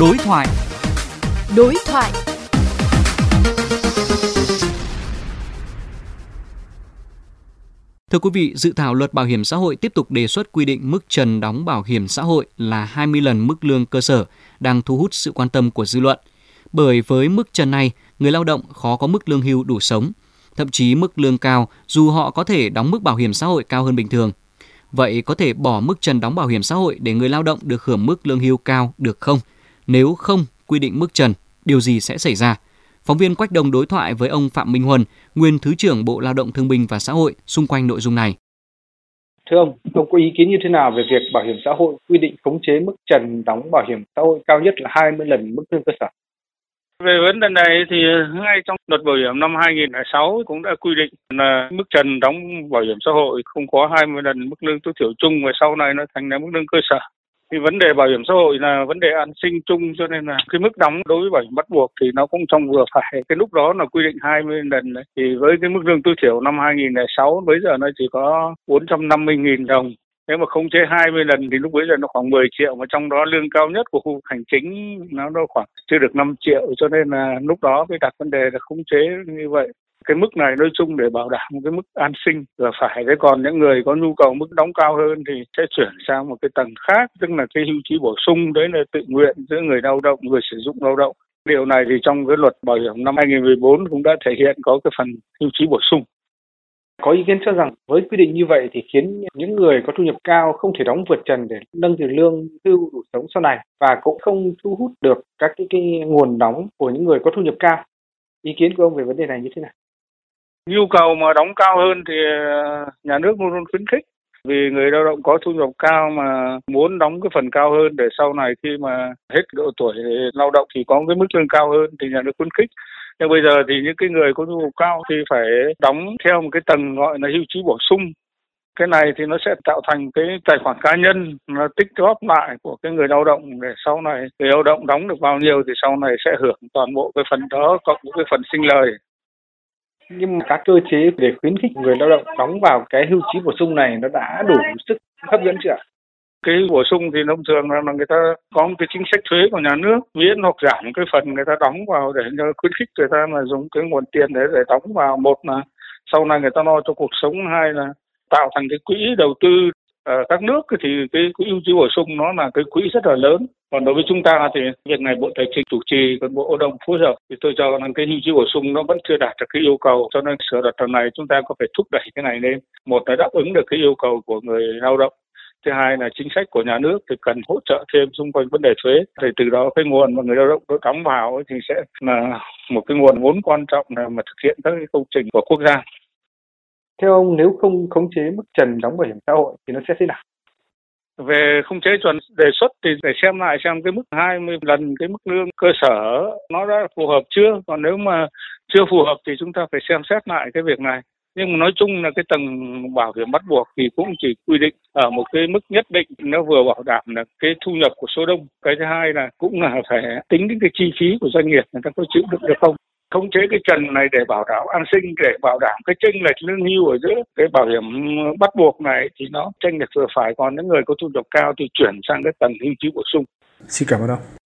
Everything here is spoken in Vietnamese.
Đối thoại. Đối thoại. Thưa quý vị, dự thảo luật bảo hiểm xã hội tiếp tục đề xuất quy định mức trần đóng bảo hiểm xã hội là 20 lần mức lương cơ sở, đang thu hút sự quan tâm của dư luận. Bởi với mức trần này, người lao động khó có mức lương hưu đủ sống, thậm chí mức lương cao dù họ có thể đóng mức bảo hiểm xã hội cao hơn bình thường. Vậy có thể bỏ mức trần đóng bảo hiểm xã hội để người lao động được hưởng mức lương hưu cao được không? Nếu không quy định mức trần, điều gì sẽ xảy ra? Phóng viên Quách Đồng đối thoại với ông Phạm Minh Huân, nguyên Thứ trưởng Bộ Lao động Thương binh và Xã hội xung quanh nội dung này. Thưa ông, ông có ý kiến như thế nào về việc bảo hiểm xã hội quy định khống chế mức trần đóng bảo hiểm xã hội cao nhất là 20 lần mức lương cơ sở? Về vấn đề này thì ngay trong luật bảo hiểm năm 2006 cũng đã quy định là mức trần đóng bảo hiểm xã hội không có 20 lần mức lương tối thiểu chung và sau này nó thành là mức lương cơ sở thì vấn đề bảo hiểm xã hội là vấn đề an sinh chung, cho nên là cái mức đóng đối với bảo hiểm bắt buộc thì nó cũng trong vừa phải. Cái lúc đó là quy định 20 lần đấy. thì với cái mức lương tối thiểu năm 2006 bây giờ nó chỉ có 450.000 đồng. Nếu mà không chế 20 lần thì lúc bây giờ nó khoảng 10 triệu, mà trong đó lương cao nhất của khu hành chính nó nó khoảng chưa được 5 triệu. Cho nên là lúc đó mới đặt vấn đề là khống chế như vậy cái mức này nói chung để bảo đảm cái mức an sinh là phải thế còn những người có nhu cầu mức đóng cao hơn thì sẽ chuyển sang một cái tầng khác tức là cái hưu trí bổ sung đấy là tự nguyện giữa người lao động người sử dụng lao động điều này thì trong cái luật bảo hiểm năm 2014 cũng đã thể hiện có cái phần hưu trí bổ sung có ý kiến cho rằng với quy định như vậy thì khiến những người có thu nhập cao không thể đóng vượt trần để nâng tiền lương hưu đủ sống sau này và cũng không thu hút được các cái, cái nguồn đóng của những người có thu nhập cao. Ý kiến của ông về vấn đề này như thế nào? Nhu cầu mà đóng cao hơn thì ờ, nhà nước luôn luôn khuyến khích. Vì người lao động có thu nhập cao mà muốn đóng cái phần cao hơn để sau này khi mà hết độ tuổi lao động thì có cái mức lương cao hơn thì nhà nước khuyến khích. Nhưng bây giờ thì những cái người có thu nhập cao thì phải đóng theo một cái tầng gọi là hưu trí bổ sung. Cái này thì nó sẽ tạo thành cái tài khoản cá nhân, nó tích góp lại của cái người lao động để sau này người lao động đóng được bao nhiêu thì sau này sẽ hưởng toàn bộ cái phần đó cộng với cái phần sinh lời nhưng mà các cơ chế để khuyến khích người lao động đóng vào cái hưu trí bổ sung này nó đã đủ sức hấp dẫn chưa ạ? cái bổ sung thì thông thường là người ta có một cái chính sách thuế của nhà nước, miễn hoặc giảm cái phần người ta đóng vào để khuyến khích người ta mà dùng cái nguồn tiền để để đóng vào một là sau này người ta lo cho cuộc sống, hai là tạo thành cái quỹ đầu tư Ờ, các nước thì cái quỹ ưu trí bổ sung nó là cái quỹ rất là lớn. Còn đối với chúng ta thì việc này bộ tài chính chủ trì, còn bộ lao động phối hợp, thì tôi cho rằng cái hưu trí bổ sung nó vẫn chưa đạt được cái yêu cầu. Cho nên sửa luật lần này chúng ta có phải thúc đẩy cái này lên. Một là đáp ứng được cái yêu cầu của người lao động. Thứ hai là chính sách của nhà nước thì cần hỗ trợ thêm xung quanh vấn đề thuế. Thì từ đó cái nguồn mà người lao động đóng vào thì sẽ là một cái nguồn vốn quan trọng là mà thực hiện các cái công trình của quốc gia theo ông, nếu không khống chế mức trần đóng bảo hiểm xã hội thì nó sẽ thế nào? Về khống chế chuẩn đề xuất thì để xem lại xem cái mức 20 lần cái mức lương cơ sở nó đã phù hợp chưa? Còn nếu mà chưa phù hợp thì chúng ta phải xem xét lại cái việc này. Nhưng mà nói chung là cái tầng bảo hiểm bắt buộc thì cũng chỉ quy định ở một cái mức nhất định. Nó vừa bảo đảm là cái thu nhập của số đông. Cái thứ hai là cũng là phải tính đến cái chi phí của doanh nghiệp người ta có chịu được được không? Khống chế cái trần này để bảo đảm an sinh, để bảo đảm cái chênh lệch lương hưu ở giữa, cái bảo hiểm bắt buộc này thì nó chênh lệch vừa phải. Còn những người có thu nhập cao thì chuyển sang cái tầng hưu trí bổ sung. Xin cảm ơn ông.